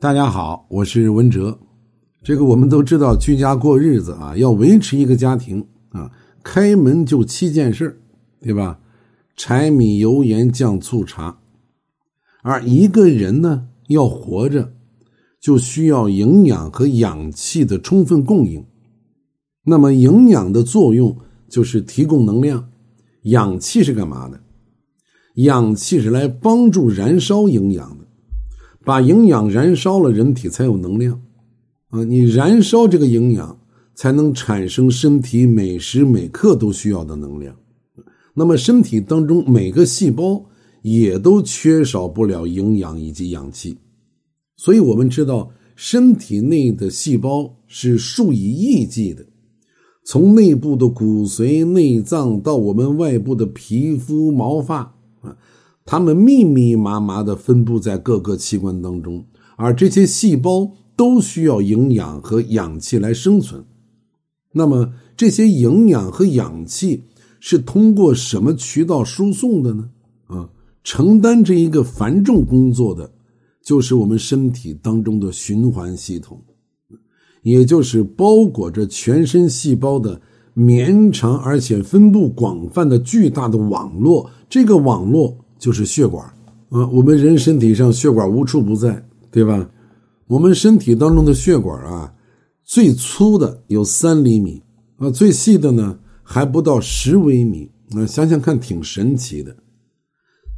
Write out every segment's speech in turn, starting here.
大家好，我是文哲。这个我们都知道，居家过日子啊，要维持一个家庭啊，开门就七件事对吧？柴米油盐酱醋茶。而一个人呢，要活着，就需要营养和氧气的充分供应。那么，营养的作用就是提供能量，氧气是干嘛的？氧气是来帮助燃烧营养的。把营养燃烧了，人体才有能量，啊，你燃烧这个营养，才能产生身体每时每刻都需要的能量。那么，身体当中每个细胞也都缺少不了营养以及氧气，所以我们知道，身体内的细胞是数以亿计的，从内部的骨髓、内脏到我们外部的皮肤、毛发。啊它们密密麻麻的分布在各个器官当中，而这些细胞都需要营养和氧气来生存。那么，这些营养和氧气是通过什么渠道输送的呢？啊，承担这一个繁重工作的，就是我们身体当中的循环系统，也就是包裹着全身细胞的绵长而且分布广泛的巨大的网络。这个网络。就是血管啊，我们人身体上血管无处不在，对吧？我们身体当中的血管啊，最粗的有三厘米啊，最细的呢还不到十微米啊，想想看，挺神奇的。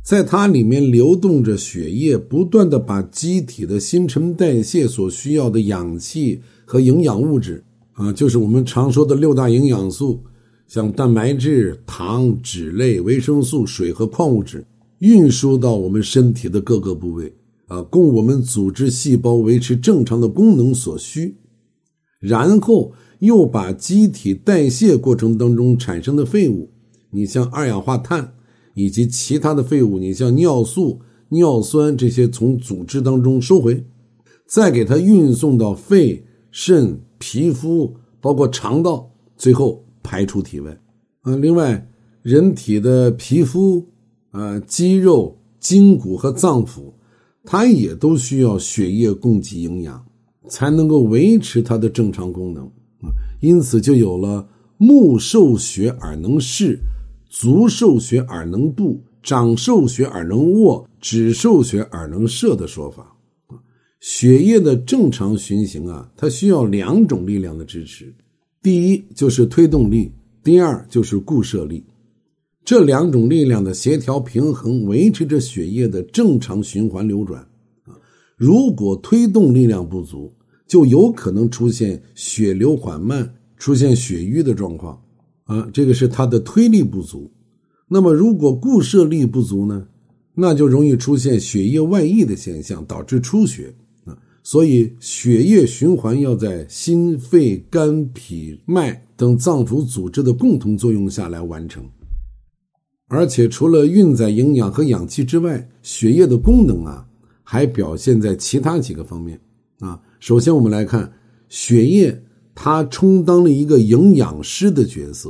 在它里面流动着血液，不断的把机体的新陈代谢所需要的氧气和营养物质啊，就是我们常说的六大营养素，像蛋白质、糖、脂类、维生素、水和矿物质。运输到我们身体的各个部位啊，供我们组织细胞维持正常的功能所需，然后又把机体代谢过程当中产生的废物，你像二氧化碳以及其他的废物，你像尿素、尿酸这些，从组织当中收回，再给它运送到肺、肾、皮肤，包括肠道，最后排出体外。啊，另外，人体的皮肤。呃，肌肉、筋骨和脏腑，它也都需要血液供给营养，才能够维持它的正常功能啊。因此，就有了“目受血而能视，足受血而能步，掌受血而能握，指受血而能射”的说法啊。血液的正常循行啊，它需要两种力量的支持，第一就是推动力，第二就是固摄力。这两种力量的协调平衡，维持着血液的正常循环流转。啊，如果推动力量不足，就有可能出现血流缓慢、出现血瘀的状况。啊，这个是它的推力不足。那么，如果固摄力不足呢？那就容易出现血液外溢的现象，导致出血。啊，所以血液循环要在心、肺、肝、脾、脉等脏腑组织的共同作用下来完成。而且除了运载营养和氧气之外，血液的功能啊，还表现在其他几个方面啊。首先，我们来看血液，它充当了一个营养师的角色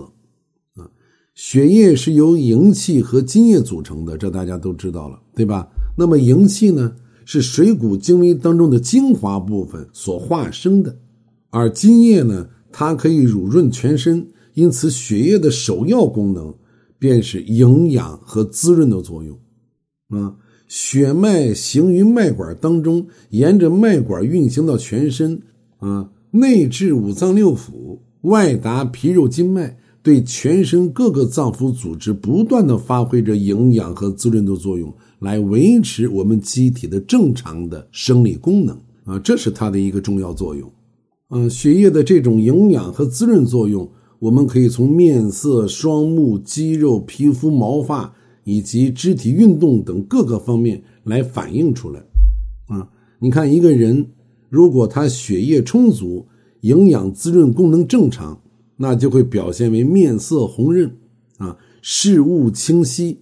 啊。血液是由营气和津液组成的，这大家都知道了，对吧？那么营气呢，是水谷精微当中的精华部分所化生的，而津液呢，它可以乳润全身，因此血液的首要功能。便是营养和滋润的作用，啊，血脉行于脉管当中，沿着脉管运行到全身，啊，内至五脏六腑，外达皮肉筋脉，对全身各个脏腑组织不断的发挥着营养和滋润的作用，来维持我们机体的正常的生理功能，啊，这是它的一个重要作用，嗯，血液的这种营养和滋润作用。我们可以从面色、双目、肌肉、皮肤、毛发以及肢体运动等各个方面来反映出来。啊，你看一个人，如果他血液充足、营养滋润功能正常，那就会表现为面色红润，啊，视物清晰，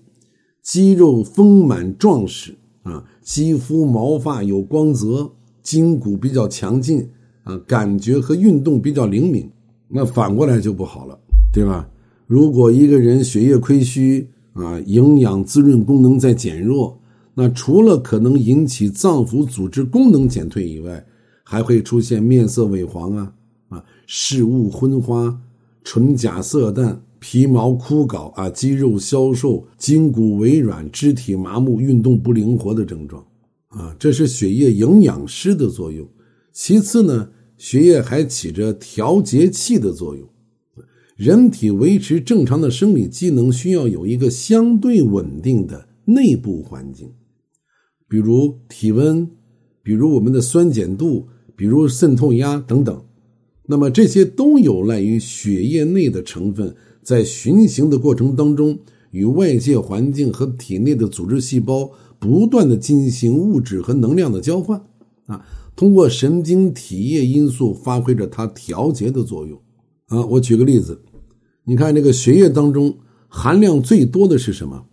肌肉丰满壮实，啊，肌肤毛发有光泽，筋骨比较强劲，啊，感觉和运动比较灵敏。那反过来就不好了，对吧？如果一个人血液亏虚啊，营养滋润功能在减弱，那除了可能引起脏腑组织功能减退以外，还会出现面色萎黄啊啊，视物昏花，唇甲色淡，皮毛枯槁啊，肌肉消瘦，筋骨微软，肢体麻木，运动不灵活的症状啊，这是血液营养师的作用。其次呢，血液还起着调节器的作用。人体维持正常的生理机能，需要有一个相对稳定的内部环境，比如体温，比如我们的酸碱度，比如渗透压等等。那么这些都有赖于血液内的成分在循行的过程当中，与外界环境和体内的组织细胞不断的进行物质和能量的交换啊，通过神经体液因素发挥着它调节的作用啊。我举个例子。你看，这个血液当中含量最多的是什么？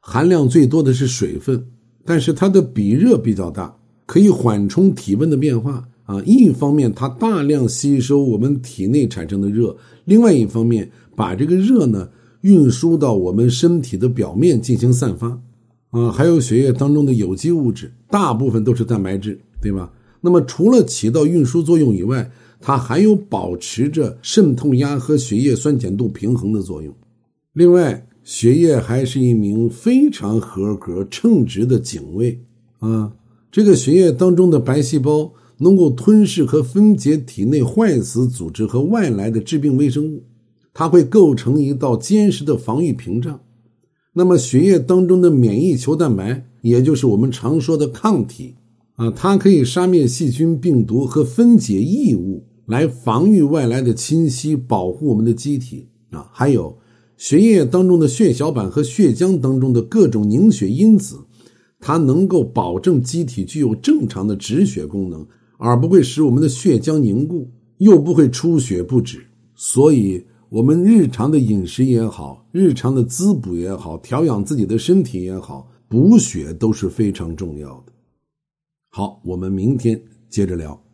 含量最多的是水分，但是它的比热比较大，可以缓冲体温的变化啊。一方面，它大量吸收我们体内产生的热；另外一方面，把这个热呢运输到我们身体的表面进行散发啊。还有血液当中的有机物质，大部分都是蛋白质，对吧？那么，除了起到运输作用以外，它还有保持着渗透压和血液酸碱度平衡的作用。另外，血液还是一名非常合格、称职的警卫啊！这个血液当中的白细胞能够吞噬和分解体内坏死组织和外来的致病微生物，它会构成一道坚实的防御屏障。那么，血液当中的免疫球蛋白，也就是我们常说的抗体啊，它可以杀灭细菌、病毒和分解异物。来防御外来的侵袭，保护我们的机体啊！还有血液当中的血小板和血浆当中的各种凝血因子，它能够保证机体具有正常的止血功能，而不会使我们的血浆凝固，又不会出血不止。所以，我们日常的饮食也好，日常的滋补也好，调养自己的身体也好，补血都是非常重要的。好，我们明天接着聊。